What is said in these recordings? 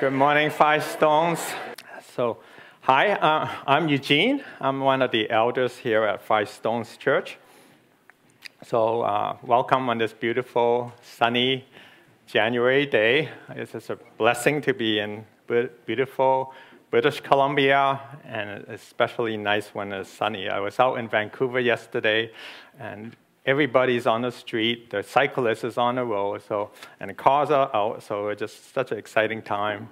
Good morning, Five Stones. So, hi, uh, I'm Eugene. I'm one of the elders here at Five Stones Church. So, uh, welcome on this beautiful, sunny January day. It's just a blessing to be in beautiful British Columbia, and especially nice when it's sunny. I was out in Vancouver yesterday, and everybody's on the street. The cyclist is on the road, so and the cars are out. So it's just such an exciting time,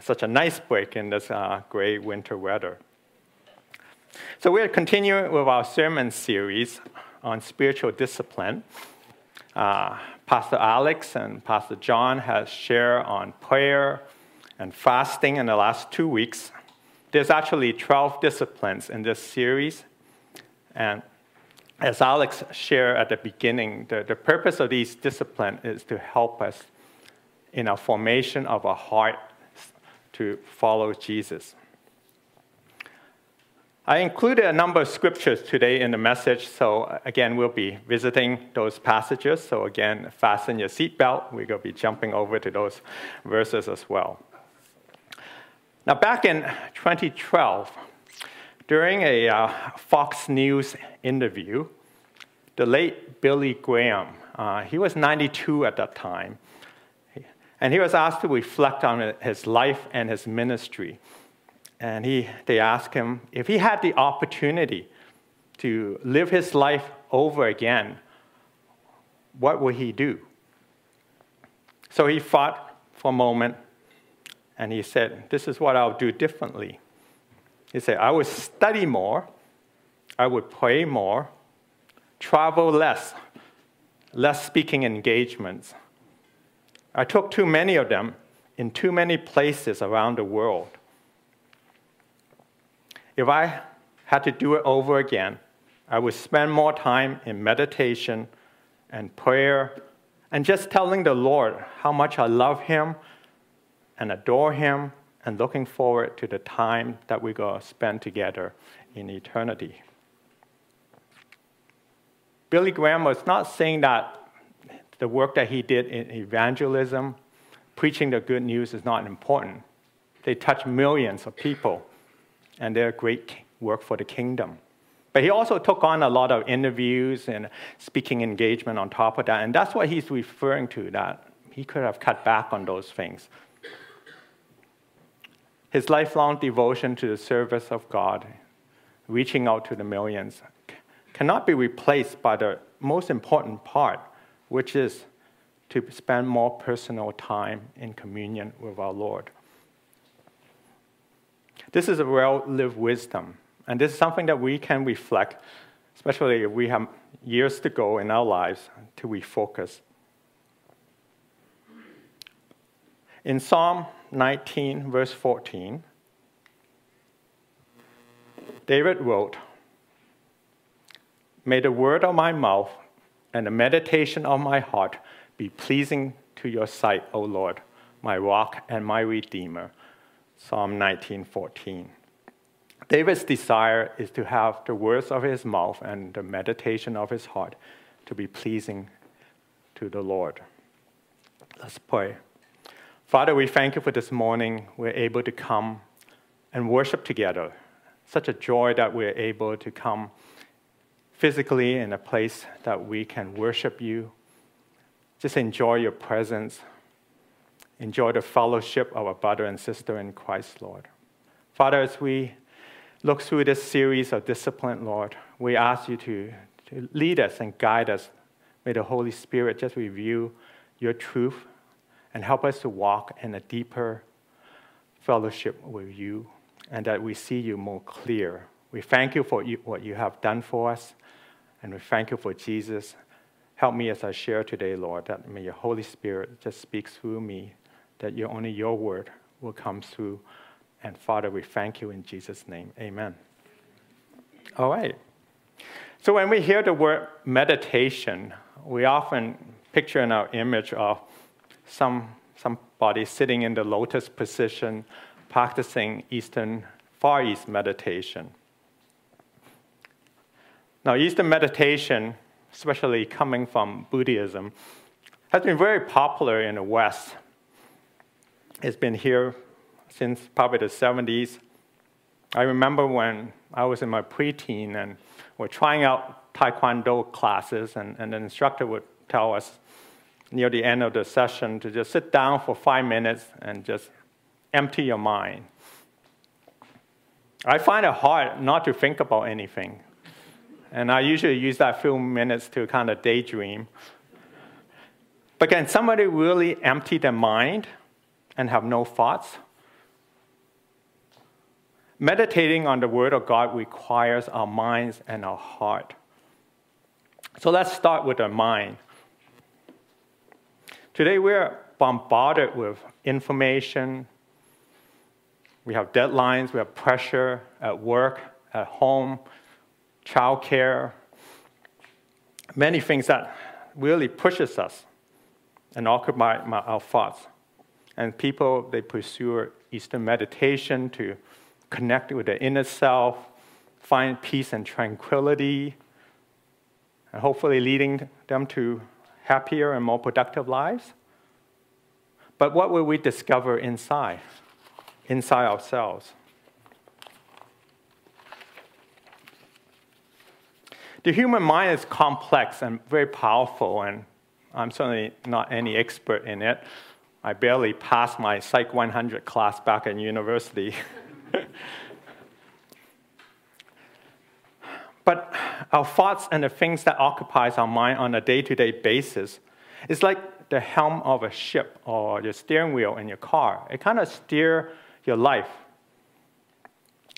such a nice break in this uh, gray winter weather. So we're continuing with our sermon series on spiritual discipline. Uh, Pastor Alex and Pastor John has shared on prayer and fasting in the last two weeks. There's actually 12 disciplines in this series, and as Alex shared at the beginning, the, the purpose of these disciplines is to help us in our formation of our heart to follow Jesus. I included a number of scriptures today in the message, so again, we'll be visiting those passages. So, again, fasten your seatbelt. We're going to be jumping over to those verses as well. Now, back in 2012, during a uh, Fox News interview, the late Billy Graham, uh, he was 92 at that time, and he was asked to reflect on his life and his ministry. And he, they asked him if he had the opportunity to live his life over again, what would he do? So he thought for a moment and he said, This is what I'll do differently. He said, I would study more, I would pray more, travel less, less speaking engagements. I took too many of them in too many places around the world. If I had to do it over again, I would spend more time in meditation and prayer and just telling the Lord how much I love Him and adore Him and looking forward to the time that we're going to spend together in eternity. Billy Graham was not saying that the work that he did in evangelism, preaching the good news, is not important. They touch millions of people, and they're great work for the kingdom. But he also took on a lot of interviews and speaking engagement on top of that, and that's what he's referring to, that he could have cut back on those things his lifelong devotion to the service of God, reaching out to the millions, cannot be replaced by the most important part, which is to spend more personal time in communion with our Lord. This is a well lived wisdom, and this is something that we can reflect, especially if we have years to go in our lives to refocus. In Psalm 19, verse 14, David wrote, May the word of my mouth and the meditation of my heart be pleasing to your sight, O Lord, my rock and my redeemer. Psalm 19:14. David's desire is to have the words of his mouth and the meditation of his heart to be pleasing to the Lord. Let's pray. Father, we thank you for this morning. We're able to come and worship together. Such a joy that we're able to come physically in a place that we can worship you. Just enjoy your presence. Enjoy the fellowship of our brother and sister in Christ, Lord. Father, as we look through this series of discipline, Lord, we ask you to, to lead us and guide us. May the Holy Spirit just reveal your truth and help us to walk in a deeper fellowship with you and that we see you more clear. We thank you for what you have done for us, and we thank you for Jesus. Help me as I share today, Lord, that may your Holy Spirit just speak through me, that your, only your word will come through. And Father, we thank you in Jesus' name. Amen. All right. So when we hear the word meditation, we often picture in our image of some, somebody sitting in the lotus position, practicing Eastern, Far East meditation. Now, Eastern meditation, especially coming from Buddhism, has been very popular in the West. It's been here since probably the 70s. I remember when I was in my preteen and we're trying out Taekwondo classes, and, and the instructor would tell us near the end of the session to just sit down for five minutes and just empty your mind. I find it hard not to think about anything. And I usually use that few minutes to kind of daydream. But can somebody really empty their mind and have no thoughts? Meditating on the Word of God requires our minds and our heart. So let's start with our mind. Today we're bombarded with information. We have deadlines, we have pressure at work, at home, childcare, many things that really pushes us and occupy our thoughts. And people, they pursue Eastern meditation to connect with the inner self, find peace and tranquility, and hopefully leading them to happier and more productive lives. But what will we discover inside, inside ourselves? The human mind is complex and very powerful, and I'm certainly not any expert in it. I barely passed my Psych 100 class back in university. but our thoughts and the things that occupies our mind on a day-to-day basis, it's like the helm of a ship or your steering wheel in your car. It kind of steer your life.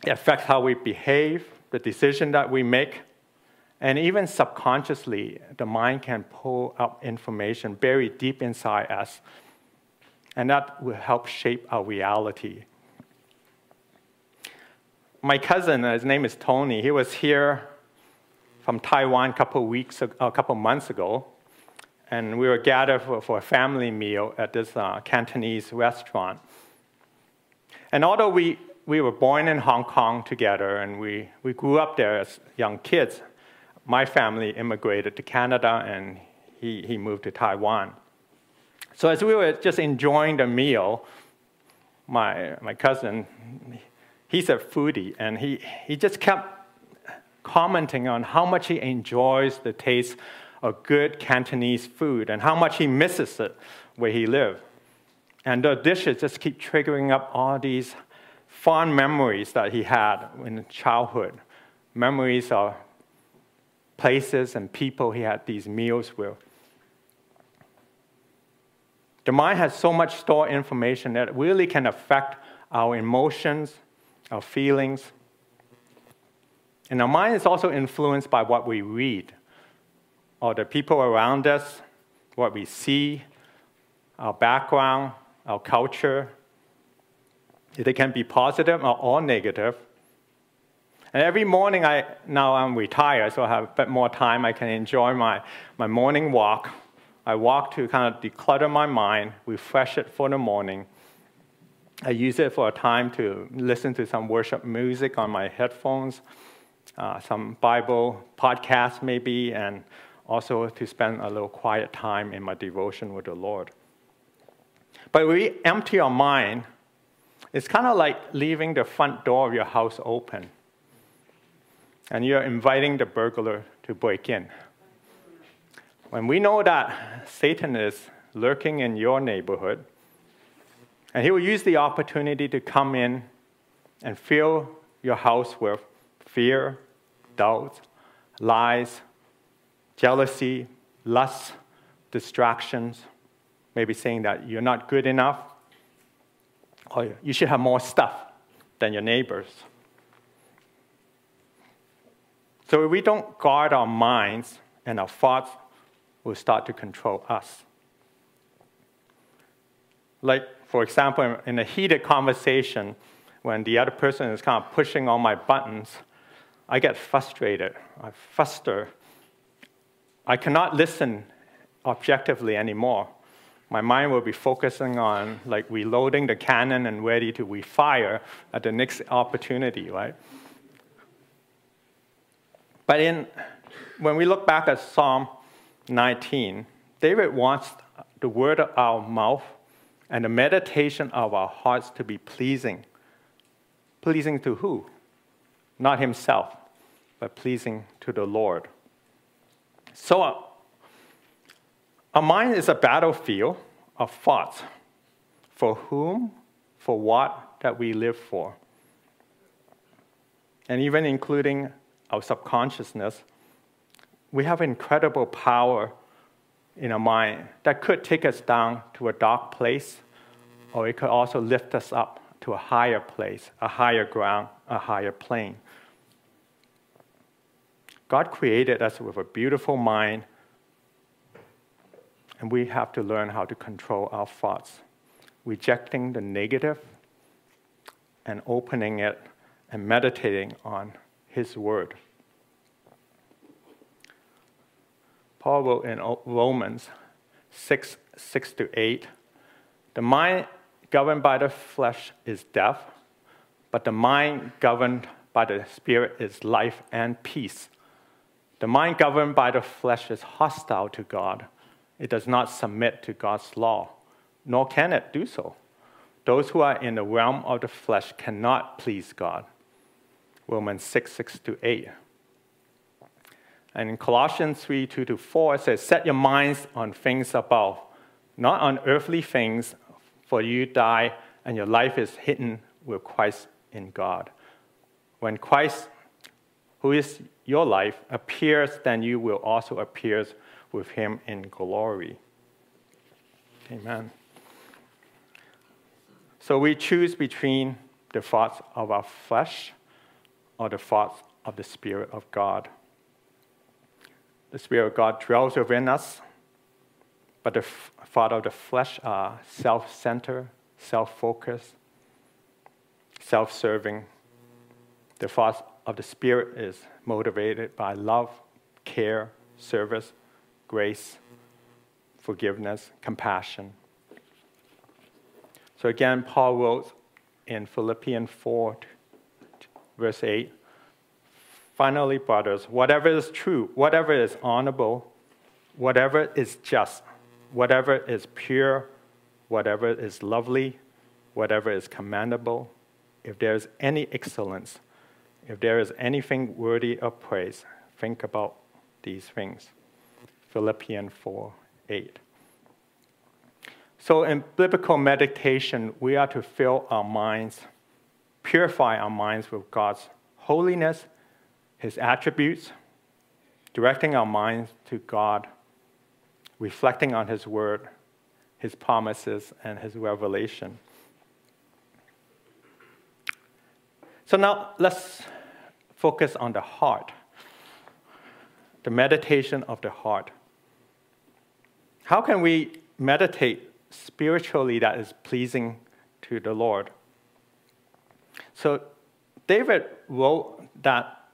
It affects how we behave, the decision that we make, and even subconsciously, the mind can pull up information buried deep inside us, and that will help shape our reality. My cousin, his name is Tony, he was here from Taiwan a couple weeks, a couple months ago, and we were gathered for, for a family meal at this uh, Cantonese restaurant. And although we, we were born in Hong Kong together and we, we grew up there as young kids, my family immigrated to Canada and he, he moved to Taiwan. So as we were just enjoying the meal, my, my cousin, he's a foodie, and he, he just kept commenting on how much he enjoys the taste of good Cantonese food and how much he misses it where he lived. And the dishes just keep triggering up all these fond memories that he had in childhood. Memories of places and people he had these meals with. The mind has so much stored information that really can affect our emotions, our feelings. And our mind is also influenced by what we read, or the people around us, what we see, our background, our culture. They can be positive or all negative. And every morning, I, now I'm retired, so I have a bit more time. I can enjoy my, my morning walk. I walk to kind of declutter my mind, refresh it for the morning. I use it for a time to listen to some worship music on my headphones, uh, some Bible podcasts maybe, and also to spend a little quiet time in my devotion with the Lord. But we empty our mind, it's kind of like leaving the front door of your house open and you're inviting the burglar to break in. When we know that Satan is lurking in your neighborhood, and he will use the opportunity to come in and fill your house with fear, doubt, lies, jealousy, lust, distractions, maybe saying that you're not good enough, or you should have more stuff than your neighbors. So if we don't guard our minds and our thoughts will start to control us. Like, for example, in a heated conversation, when the other person is kind of pushing all my buttons, I get frustrated. I fluster. I cannot listen objectively anymore. My mind will be focusing on like reloading the cannon and ready to refire at the next opportunity, right? But in, when we look back at Psalm 19, David wants the word of our mouth and the meditation of our hearts to be pleasing. Pleasing to who? Not himself, but pleasing to the Lord. So, uh, our mind is a battlefield of thoughts for whom, for what that we live for. And even including our subconsciousness, we have incredible power in our mind that could take us down to a dark place, or it could also lift us up to a higher place, a higher ground, a higher plane. God created us with a beautiful mind, and we have to learn how to control our thoughts, rejecting the negative and opening it and meditating on His Word. Paul wrote in Romans 6 6 to 8 The mind governed by the flesh is death, but the mind governed by the Spirit is life and peace. The mind governed by the flesh is hostile to God. It does not submit to God's law, nor can it do so. Those who are in the realm of the flesh cannot please God. Romans 6 6 to 8. And in Colossians 3 2 to 4, it says, Set your minds on things above, not on earthly things, for you die and your life is hidden with Christ in God. When Christ, who is your life, appears, then you will also appear with him in glory. Amen. So we choose between the thoughts of our flesh or the thoughts of the Spirit of God. The Spirit of God dwells within us, but the thought of the flesh are self centered, self focused, self serving. The thought of the Spirit is motivated by love, care, service, grace, forgiveness, compassion. So again, Paul wrote in Philippians 4, verse 8 Finally, brothers, whatever is true, whatever is honorable, whatever is just, whatever is pure, whatever is lovely, whatever is commendable, if there is any excellence, if there is anything worthy of praise, think about these things. Philippians 4 8. So, in biblical meditation, we are to fill our minds, purify our minds with God's holiness his attributes, directing our minds to God, reflecting on His word, His promises, and His revelation. So now let's focus on the heart, the meditation of the heart. How can we meditate spiritually that is pleasing to the Lord? So David wrote that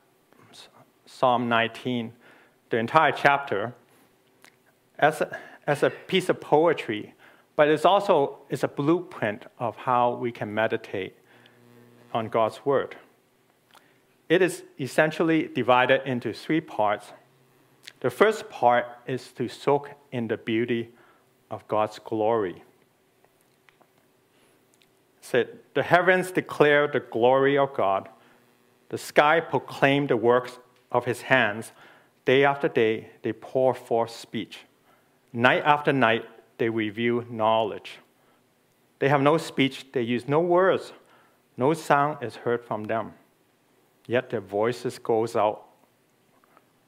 Psalm 19, the entire chapter, as a, as a piece of poetry, but it's also it's a blueprint of how we can meditate on God's Word. It is essentially divided into three parts. The first part is to soak in the beauty of God's glory. Said, The heavens declare the glory of God, the sky proclaim the works of his hands, day after day, they pour forth speech. Night after night, they reveal knowledge. They have no speech, they use no words. No sound is heard from them. Yet their voices goes out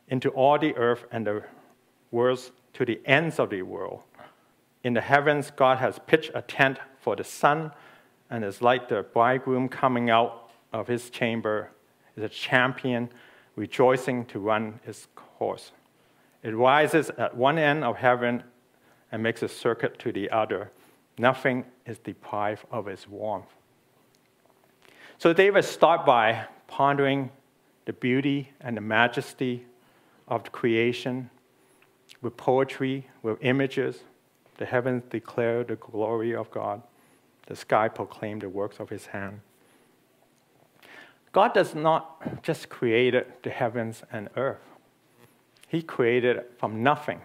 into all the earth and the words to the ends of the world. In the heavens, God has pitched a tent for the sun, and is like the bridegroom coming out of his chamber, is a champion rejoicing to run his course. It rises at one end of heaven and makes a circuit to the other. Nothing is deprived of its warmth. So David starts by pondering the beauty and the majesty of the creation with poetry, with images. The heavens declare the glory of God. The sky proclaim the works of his hand. God does not just create the heavens and earth. He created from nothing.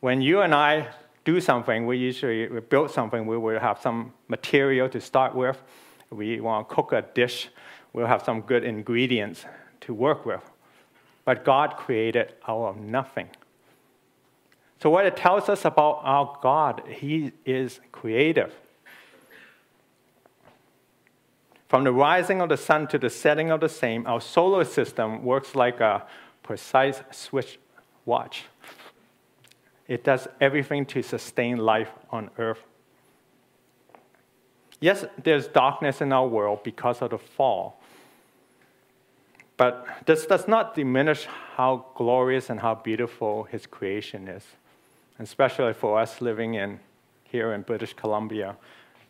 When you and I do something, we usually we build something, we will have some material to start with. We want to cook a dish, we'll have some good ingredients to work with. But God created out of nothing. So, what it tells us about our God, He is creative. From the rising of the sun to the setting of the same, our solar system works like a precise Swiss watch. It does everything to sustain life on earth. Yes, there's darkness in our world because of the fall. But this does not diminish how glorious and how beautiful His creation is. Especially for us living in here in British Columbia,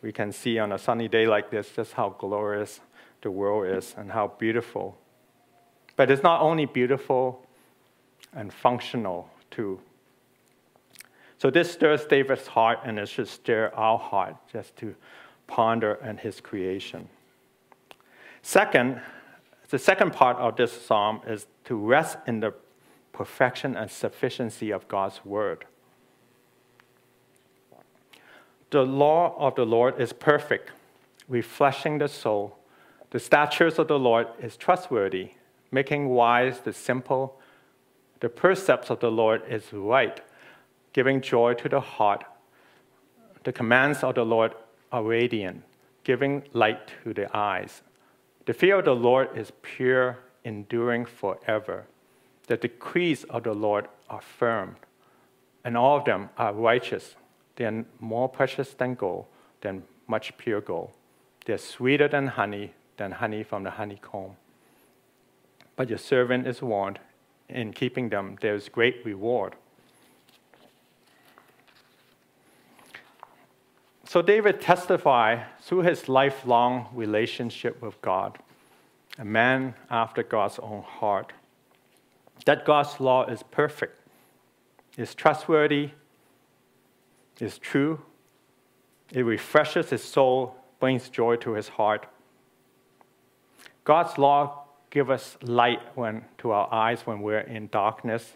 we can see on a sunny day like this just how glorious the world is and how beautiful. But it's not only beautiful and functional too. So this stirs David's heart, and it should stir our heart just to ponder on his creation. Second, the second part of this psalm is to rest in the perfection and sufficiency of God's word. The law of the Lord is perfect, refreshing the soul. The statutes of the Lord is trustworthy, making wise the simple. The precepts of the Lord is right, giving joy to the heart. The commands of the Lord are radiant, giving light to the eyes. The fear of the Lord is pure, enduring forever. The decrees of the Lord are firm, and all of them are righteous. They are more precious than gold, than much pure gold. They are sweeter than honey, than honey from the honeycomb. But your servant is warned, in keeping them there is great reward. So David testified through his lifelong relationship with God, a man after God's own heart, that God's law is perfect, is trustworthy, is true. It refreshes his soul, brings joy to his heart. God's law gives us light when, to our eyes when we're in darkness.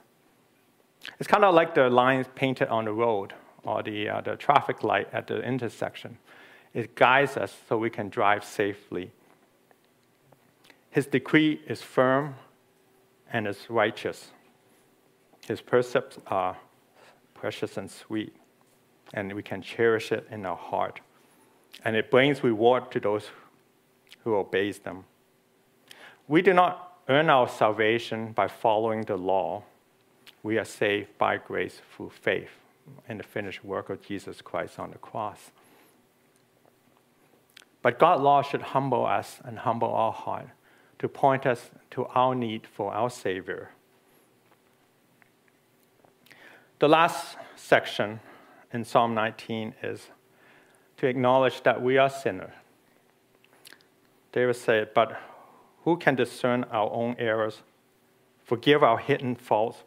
It's kind of like the lines painted on the road or the, uh, the traffic light at the intersection. It guides us so we can drive safely. His decree is firm and is righteous. His precepts are precious and sweet, and we can cherish it in our heart. And it brings reward to those who obeys them. We do not earn our salvation by following the law. We are saved by grace through faith in the finished work of Jesus Christ on the cross. But God's law should humble us and humble our heart to point us to our need for our Savior. The last section in Psalm 19 is to acknowledge that we are sinners. David said, But who can discern our own errors, forgive our hidden faults,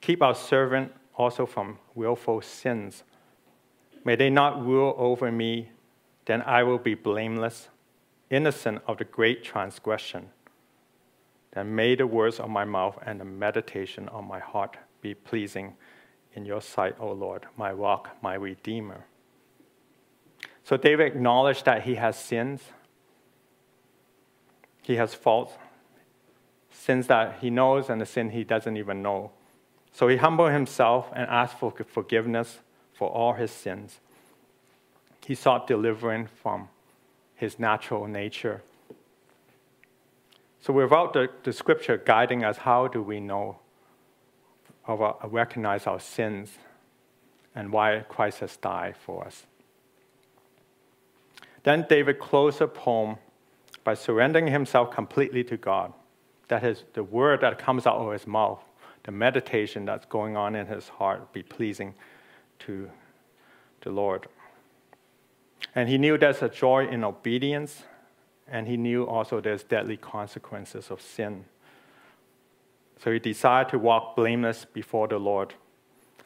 keep our servant also from willful sins. May they not rule over me, then I will be blameless, innocent of the great transgression. Then may the words of my mouth and the meditation of my heart be pleasing in your sight, O Lord, my rock, my redeemer. So David acknowledged that he has sins, he has faults, sins that he knows and the sin he doesn't even know. So he humbled himself and asked for forgiveness for all his sins. He sought deliverance from his natural nature. So, without the, the scripture guiding us, how do we know or recognize our sins and why Christ has died for us? Then David closed the poem by surrendering himself completely to God. That is, the word that comes out of his mouth the meditation that's going on in his heart be pleasing to the Lord. And he knew there's a joy in obedience, and he knew also there's deadly consequences of sin. So he desire to walk blameless before the Lord.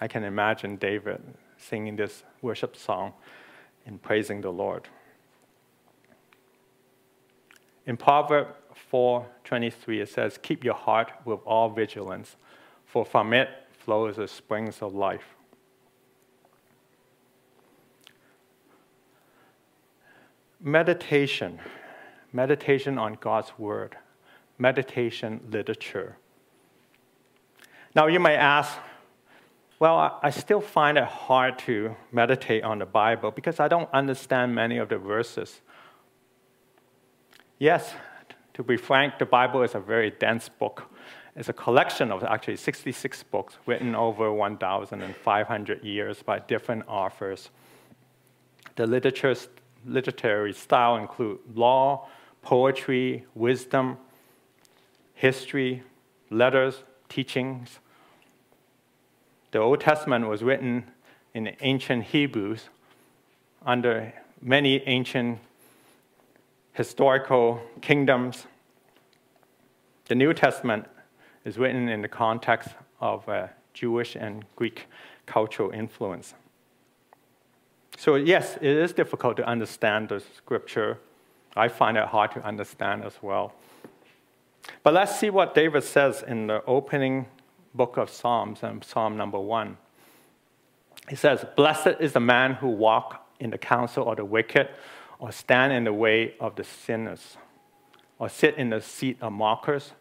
I can imagine David singing this worship song and praising the Lord. In Proverbs 4:23 it says, "Keep your heart with all vigilance, for from it flows the springs of life." Meditation, meditation on God's word, meditation literature now, you may ask, well, I still find it hard to meditate on the Bible because I don't understand many of the verses. Yes, to be frank, the Bible is a very dense book. It's a collection of actually 66 books written over 1,500 years by different authors. The literary style include law, poetry, wisdom, history, letters, teachings. The Old Testament was written in ancient Hebrews under many ancient historical kingdoms. The New Testament is written in the context of uh, Jewish and Greek cultural influence. So, yes, it is difficult to understand the scripture. I find it hard to understand as well. But let's see what David says in the opening book of Psalms, and Psalm number one. He says, Blessed is the man who walk in the counsel of the wicked, or stand in the way of the sinners, or sit in the seat of mockers.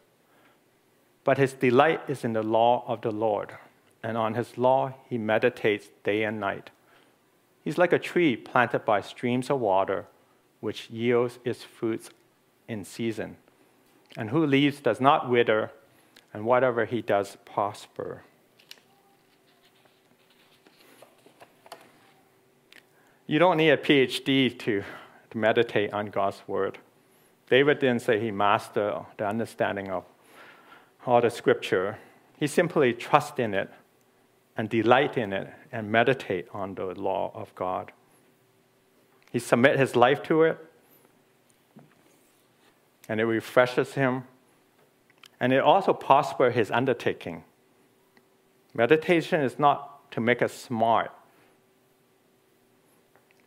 But his delight is in the law of the Lord, and on his law he meditates day and night. He's like a tree planted by streams of water, which yields its fruits in season and who leaves does not wither, and whatever he does prosper. You don't need a PhD to, to meditate on God's word. David didn't say he mastered the understanding of all the scripture. He simply trusts in it and delight in it and meditate on the law of God. He submit his life to it and it refreshes him, and it also prospers his undertaking. Meditation is not to make us smart,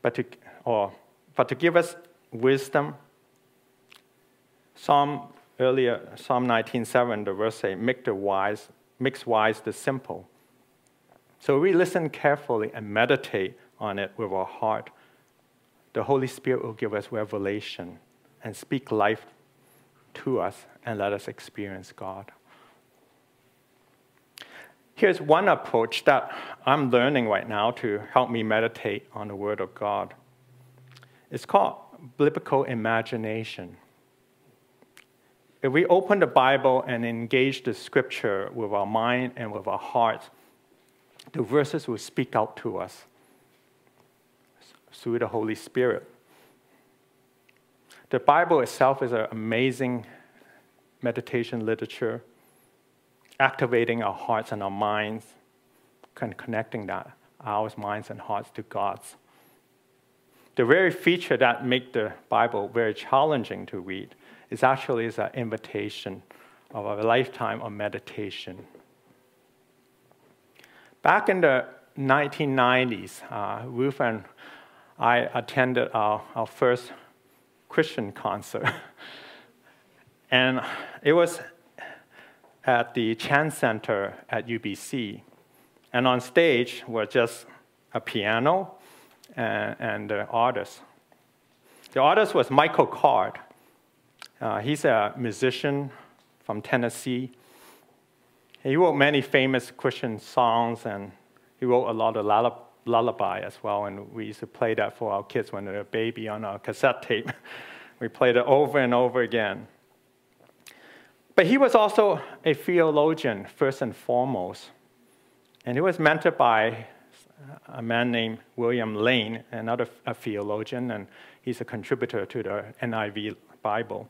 but to, or, but to give us wisdom. Psalm earlier, Psalm 19:7, the verse say, "Make the wise, makes wise the simple." So we listen carefully and meditate on it with our heart. The Holy Spirit will give us revelation and speak life to us and let us experience God. Here's one approach that I'm learning right now to help me meditate on the Word of God. It's called biblical imagination. If we open the Bible and engage the Scripture with our mind and with our hearts, the verses will speak out to us through the Holy Spirit. The Bible itself is an amazing meditation literature, activating our hearts and our minds, and connecting that, our minds and hearts to God's. The very feature that make the Bible very challenging to read is actually is an invitation of a lifetime of meditation. Back in the 1990s, uh, Ruth and I attended our, our first Christian concert. and it was at the Chan Center at UBC. And on stage were just a piano and, and the artist. The artist was Michael Card. Uh, he's a musician from Tennessee. He wrote many famous Christian songs and he wrote a lot of lullaby as well, and we used to play that for our kids when they were a baby on a cassette tape. we played it over and over again. But he was also a theologian, first and foremost. And he was mentored by a man named William Lane, another theologian, and he's a contributor to the NIV Bible.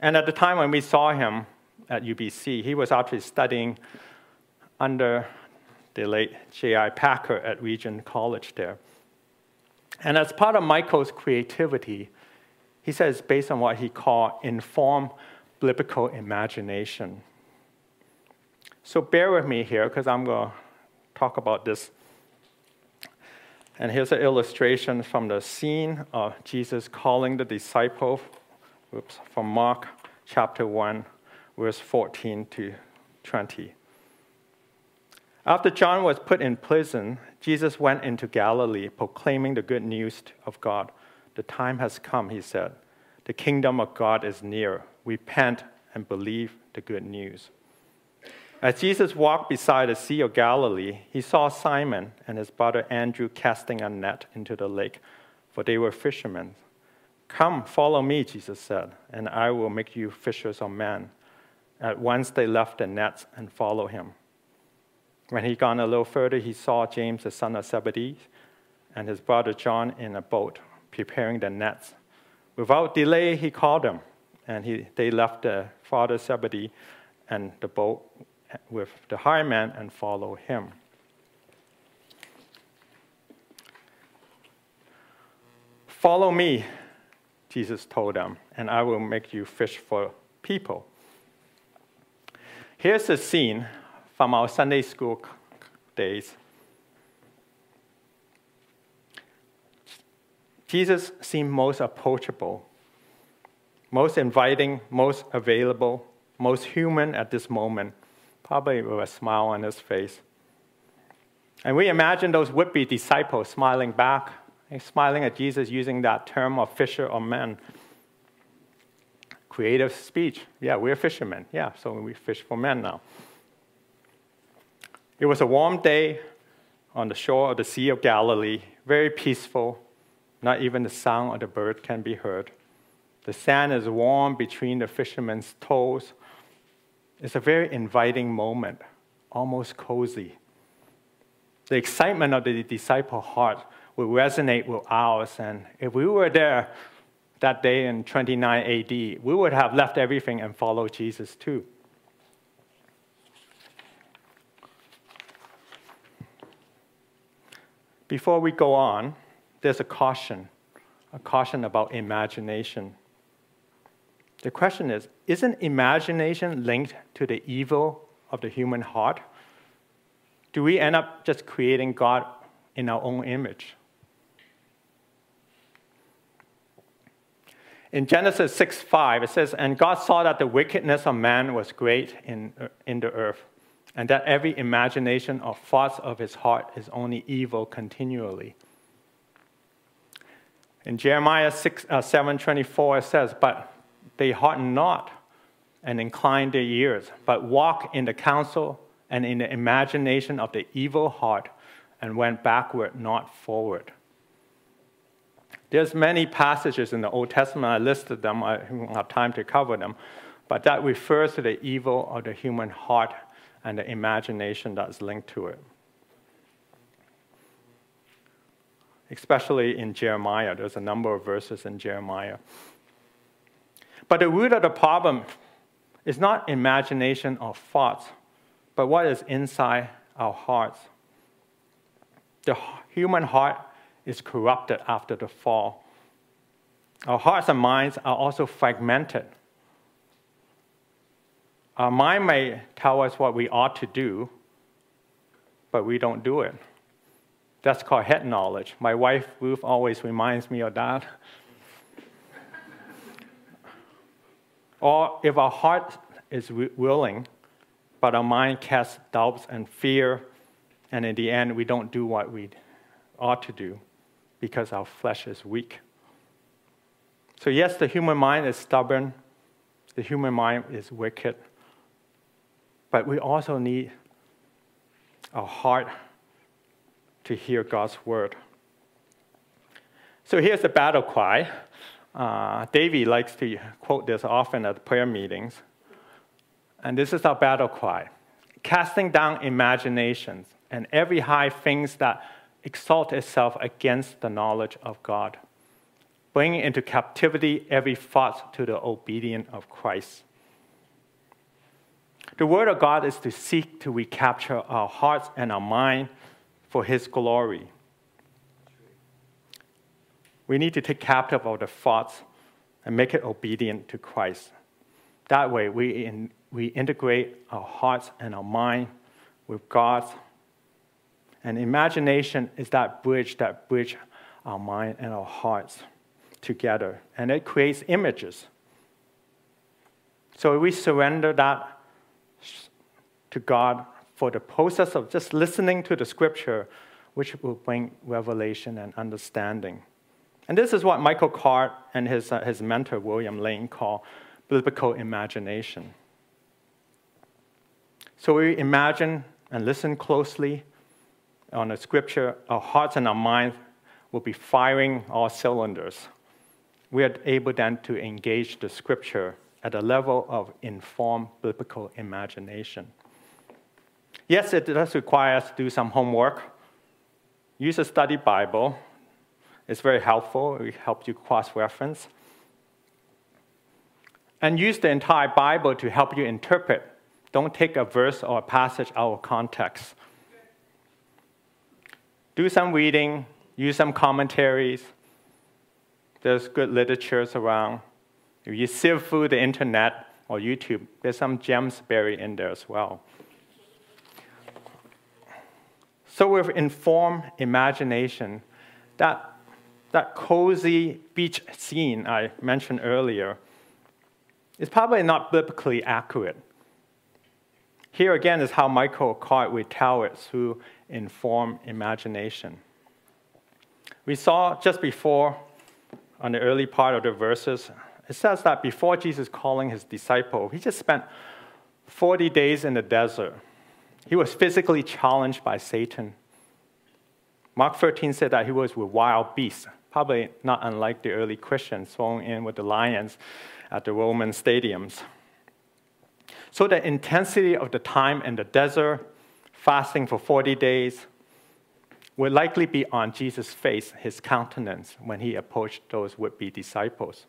And at the time when we saw him at UBC, he was actually studying under the late J.I. Packer at Regent College there. And as part of Michael's creativity, he says, based on what he called informed biblical imagination. So bear with me here because I'm going to talk about this. And here's an illustration from the scene of Jesus calling the disciple from Mark chapter 1, verse 14 to 20. After John was put in prison, Jesus went into Galilee proclaiming the good news of God The time has come, he said. The kingdom of God is near. Repent and believe the good news. As Jesus walked beside the Sea of Galilee, he saw Simon and his brother Andrew casting a net into the lake, for they were fishermen. Come, follow me, Jesus said, and I will make you fishers of men. At once they left the nets and followed him. When he gone a little further, he saw James, the son of Zebedee, and his brother John in a boat, preparing the nets. Without delay, he called them, and he, they left the father Zebedee and the boat with the hired man and followed him. Follow me, Jesus told them, and I will make you fish for people. Here's a scene from our Sunday school days. Jesus seemed most approachable, most inviting, most available, most human at this moment, probably with a smile on his face. And we imagine those would be disciples smiling back, smiling at Jesus using that term of fisher of men. Creative speech. Yeah, we're fishermen. Yeah, so we fish for men now. It was a warm day on the shore of the Sea of Galilee, very peaceful. Not even the sound of the bird can be heard. The sand is warm between the fishermen's toes. It's a very inviting moment, almost cozy. The excitement of the disciple heart will resonate with ours, and if we were there that day in 29 AD, we would have left everything and followed Jesus too. Before we go on, there's a caution, a caution about imagination. The question is Isn't imagination linked to the evil of the human heart? Do we end up just creating God in our own image? In Genesis 6 5, it says, And God saw that the wickedness of man was great in, in the earth, and that every imagination or thoughts of his heart is only evil continually. In Jeremiah 6, uh, 7.24, it says, But they harden not and incline their ears, but walk in the counsel and in the imagination of the evil heart and went backward, not forward. There's many passages in the Old Testament, I listed them, I don't have time to cover them, but that refers to the evil of the human heart and the imagination that's linked to it. Especially in Jeremiah, there's a number of verses in Jeremiah. But the root of the problem is not imagination or thoughts, but what is inside our hearts. The human heart is corrupted after the fall. Our hearts and minds are also fragmented Uh, our mind may tell us what we ought to do, but we don't do it. That's called head knowledge. My wife, Ruth, always reminds me of that. or if our heart is willing, but our mind casts doubts and fear, and in the end, we don't do what we ought to do because our flesh is weak. So, yes, the human mind is stubborn, the human mind is wicked, but we also need a heart to hear God's word. So here's the battle cry. Uh, Davey likes to quote this often at prayer meetings. And this is our battle cry casting down imaginations and every high things that exalt itself against the knowledge of God, bringing into captivity every thought to the obedience of Christ. The Word of God is to seek to recapture our hearts and our mind for His glory. We need to take captive of the thoughts and make it obedient to Christ. That way, we, in, we integrate our hearts and our mind with God's. And imagination is that bridge that bridge our mind and our hearts together. And it creates images. So we surrender that to God for the process of just listening to the scripture, which will bring revelation and understanding. And this is what Michael Card and his, uh, his mentor, William Lane, call biblical imagination. So we imagine and listen closely on the scripture, our hearts and our minds will be firing all cylinders. We are able then to engage the scripture at a level of informed biblical imagination. Yes, it does require us to do some homework. Use a study Bible. It's very helpful. It helps you cross reference. And use the entire Bible to help you interpret. Don't take a verse or a passage out of context. Do some reading, use some commentaries. There's good literatures around. If you sift through the internet or YouTube, there's some gems buried in there as well. So, with informed imagination, that, that cozy beach scene I mentioned earlier is probably not biblically accurate. Here again is how Michael Card would tell it through informed imagination. We saw just before, on the early part of the verses, it says that before Jesus calling his disciple, he just spent 40 days in the desert. He was physically challenged by Satan. Mark 13 said that he was with wild beasts, probably not unlike the early Christians thrown in with the lions at the Roman stadiums. So the intensity of the time in the desert, fasting for 40 days, would likely be on Jesus' face, his countenance, when he approached those would be disciples.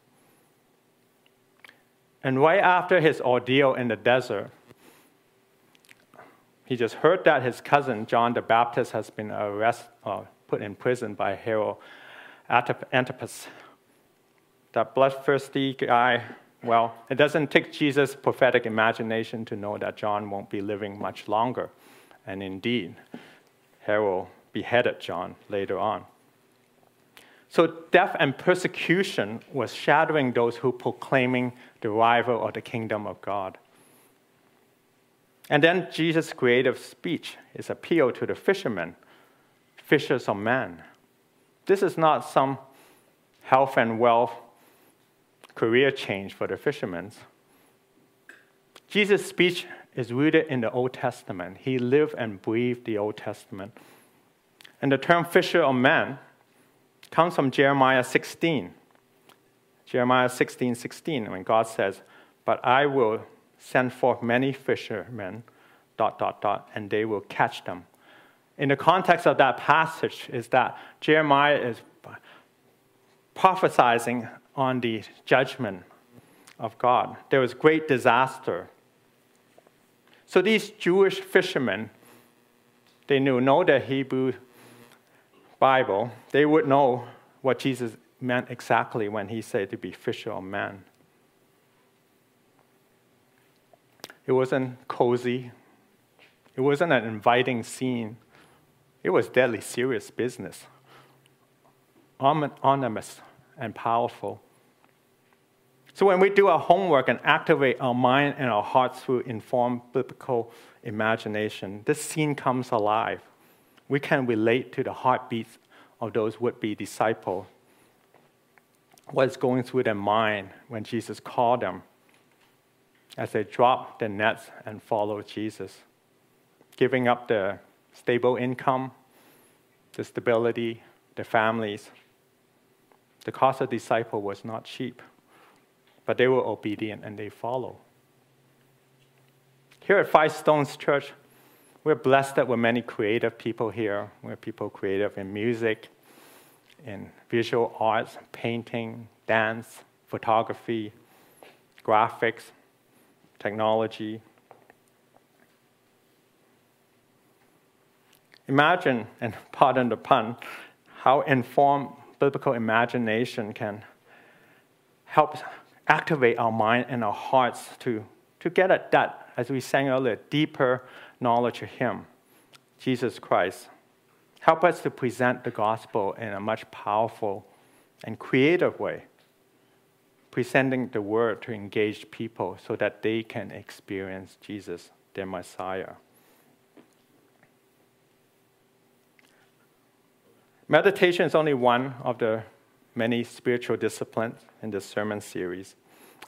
And right after his ordeal in the desert, he just heard that his cousin, John the Baptist, has been arrested, uh, put in prison by Herod Antipas. That bloodthirsty guy, well, it doesn't take Jesus' prophetic imagination to know that John won't be living much longer. And indeed, Herod beheaded John later on. So death and persecution was shadowing those who proclaiming the arrival of the kingdom of God. And then Jesus' creative speech is appeal to the fishermen, fishers of men. This is not some health and wealth career change for the fishermen. Jesus' speech is rooted in the Old Testament. He lived and breathed the Old Testament. And the term fisher of men comes from Jeremiah 16. Jeremiah 16, 16, when God says, But I will send forth many fishermen, dot, dot, dot, and they will catch them. In the context of that passage, is that Jeremiah is prophesying on the judgment of God. There was great disaster. So these Jewish fishermen, they knew know the Hebrew Bible, they would know what Jesus meant exactly when he said to be fisher of men. It wasn't cozy. It wasn't an inviting scene. It was deadly serious business. Ominous and powerful. So when we do our homework and activate our mind and our hearts through informed biblical imagination, this scene comes alive we can relate to the heartbeats of those would be disciples. What's going through their mind when Jesus called them as they drop their nets and follow Jesus, giving up the stable income, the stability, the families. The cost of disciple was not cheap, but they were obedient and they follow. Here at Five Stones Church, we're blessed that we're many creative people here. We're people creative in music, in visual arts, painting, dance, photography, graphics, technology. Imagine, and pardon the pun, how informed biblical imagination can help activate our mind and our hearts to, to get at that, as we sang earlier, deeper knowledge of Him, Jesus Christ. Help us to present the gospel in a much powerful and creative way, presenting the word to engage people so that they can experience Jesus, their Messiah. Meditation is only one of the many spiritual disciplines in this sermon series.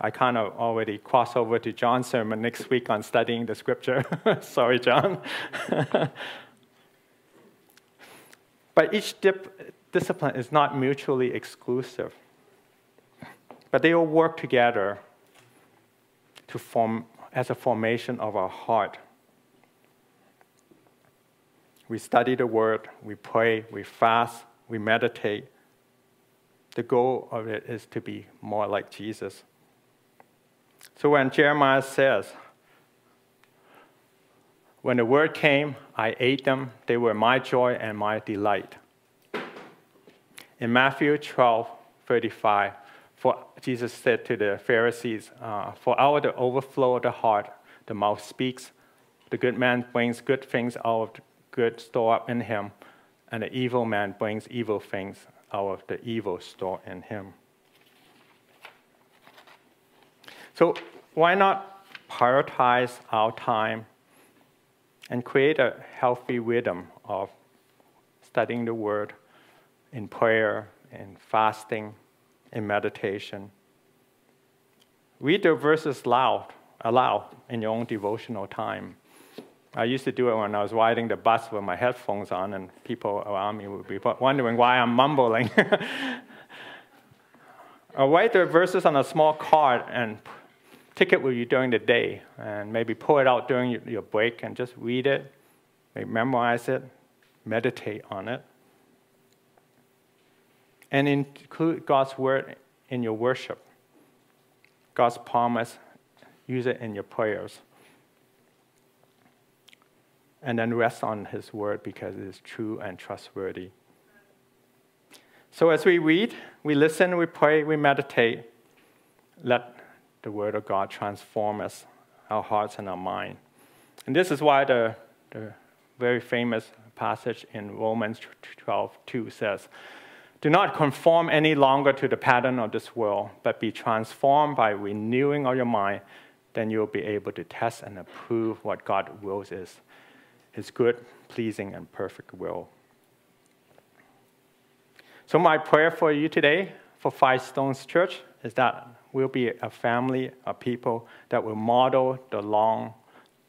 I kind of already cross over to John's sermon next week on studying the scripture. Sorry, John. but each dip, discipline is not mutually exclusive, but they all work together to form as a formation of our heart. We study the word, we pray, we fast, we meditate. The goal of it is to be more like Jesus. So when Jeremiah says, When the word came, I ate them, they were my joy and my delight. In Matthew 12, 35, for Jesus said to the Pharisees, uh, For out of the overflow of the heart, the mouth speaks. The good man brings good things out of the good store up in him, and the evil man brings evil things out of the evil store in him. So, why not prioritize our time and create a healthy rhythm of studying the Word in prayer, in fasting, in meditation. Read the verses loud, aloud in your own devotional time. I used to do it when I was riding the bus with my headphones on, and people around me would be wondering why I'm mumbling. or write the verses on a small card and take it with you during the day, and maybe pull it out during your break and just read it, maybe memorize it, meditate on it and include God's word in your worship. God's promise, use it in your prayers. And then rest on His word because it is true and trustworthy. So as we read, we listen, we pray, we meditate, let the word of God transform us, our hearts and our mind. And this is why the, the very famous passage in Romans 12 2 says, do not conform any longer to the pattern of this world, but be transformed by renewing of your mind. Then you'll be able to test and approve what God's will is His good, pleasing, and perfect will. So, my prayer for you today, for Five Stones Church, is that we'll be a family of people that will model the long,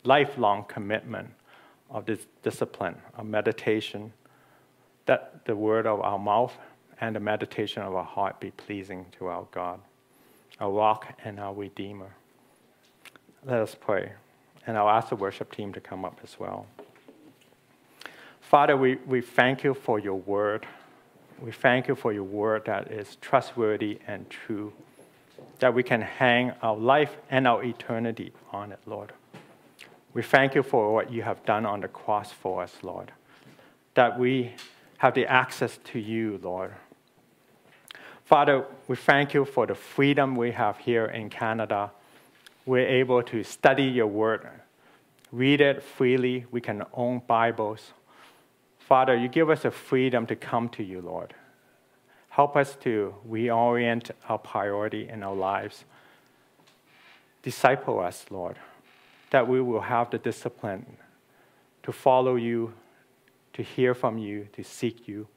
lifelong commitment of this discipline of meditation, that the word of our mouth and the meditation of our heart be pleasing to our God, our rock and our Redeemer. Let us pray. And I'll ask the worship team to come up as well. Father, we, we thank you for your word. We thank you for your word that is trustworthy and true, that we can hang our life and our eternity on it, Lord. We thank you for what you have done on the cross for us, Lord, that we have the access to you, Lord, Father, we thank you for the freedom we have here in Canada. We're able to study your word, read it freely. We can own Bibles. Father, you give us the freedom to come to you, Lord. Help us to reorient our priority in our lives. Disciple us, Lord, that we will have the discipline to follow you, to hear from you, to seek you.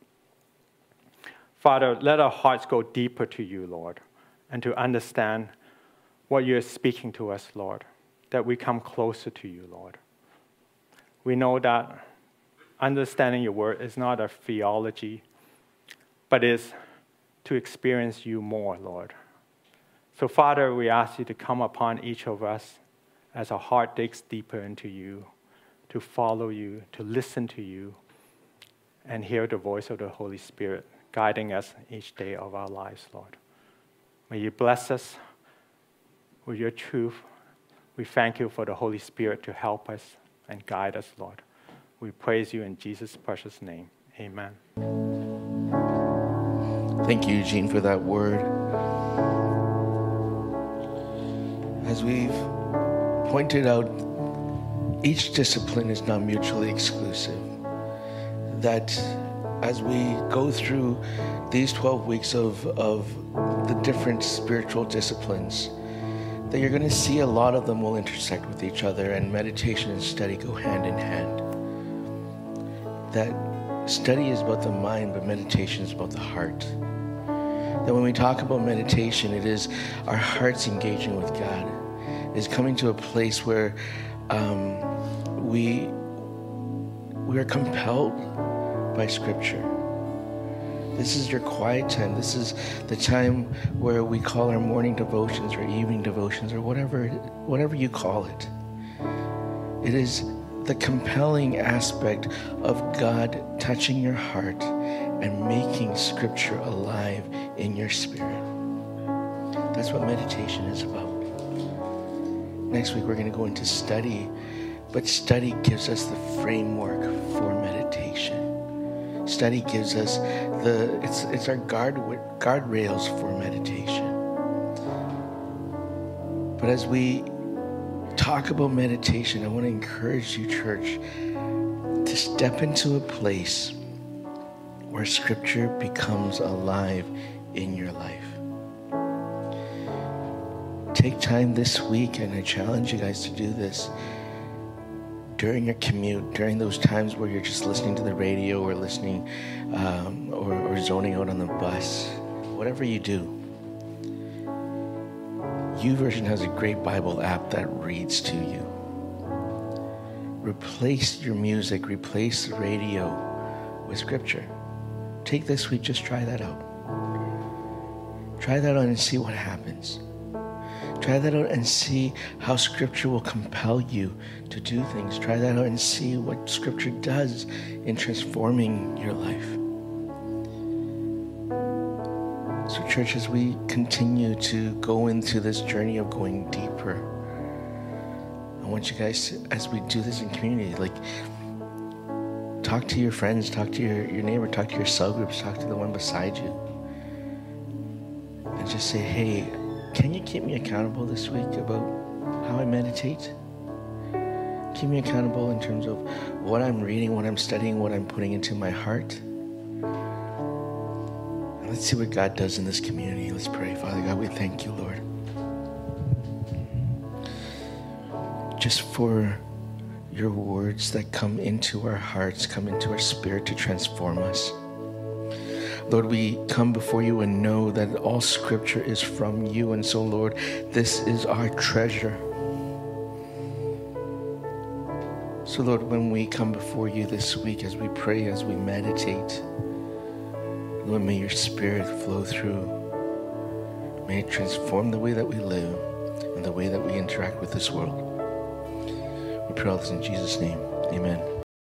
Father, let our hearts go deeper to you, Lord, and to understand what you're speaking to us, Lord, that we come closer to you, Lord. We know that understanding your word is not a theology, but is to experience you more, Lord. So, Father, we ask you to come upon each of us as our heart digs deeper into you, to follow you, to listen to you, and hear the voice of the Holy Spirit guiding us each day of our lives, Lord. May you bless us with your truth. We thank you for the Holy Spirit to help us and guide us, Lord. We praise you in Jesus' precious name. Amen. Thank you, Eugene, for that word. As we've pointed out, each discipline is not mutually exclusive. That as we go through these 12 weeks of, of the different spiritual disciplines, that you're going to see a lot of them will intersect with each other, and meditation and study go hand in hand. That study is about the mind, but meditation is about the heart. That when we talk about meditation, it is our hearts engaging with God. is coming to a place where um, we we are compelled by Scripture. This is your quiet time. This is the time where we call our morning devotions or evening devotions or whatever whatever you call it. It is the compelling aspect of God touching your heart and making scripture alive in your spirit. That's what meditation is about. Next week we're going to go into study, but study gives us the framework for meditation. Study gives us the it's it's our guard guardrails for meditation. But as we talk about meditation, I want to encourage you, church, to step into a place where scripture becomes alive in your life. Take time this week, and I challenge you guys to do this during your commute, during those times where you're just listening to the radio or listening um, or, or zoning out on the bus, whatever you do. YouVersion has a great Bible app that reads to you. Replace your music, replace the radio with scripture. Take this week, just try that out. Try that out and see what happens. Try that out and see how Scripture will compel you to do things. Try that out and see what Scripture does in transforming your life. So, church, as we continue to go into this journey of going deeper, I want you guys, to, as we do this in community, like, talk to your friends, talk to your, your neighbor, talk to your cell groups, talk to the one beside you. And just say, hey, can you keep me accountable this week about how I meditate? Keep me accountable in terms of what I'm reading, what I'm studying, what I'm putting into my heart. And let's see what God does in this community. Let's pray. Father God, we thank you, Lord. Just for your words that come into our hearts, come into our spirit to transform us. Lord, we come before you and know that all scripture is from you. And so, Lord, this is our treasure. So, Lord, when we come before you this week, as we pray, as we meditate, Lord, may your spirit flow through. May it transform the way that we live and the way that we interact with this world. We pray all this in Jesus' name. Amen.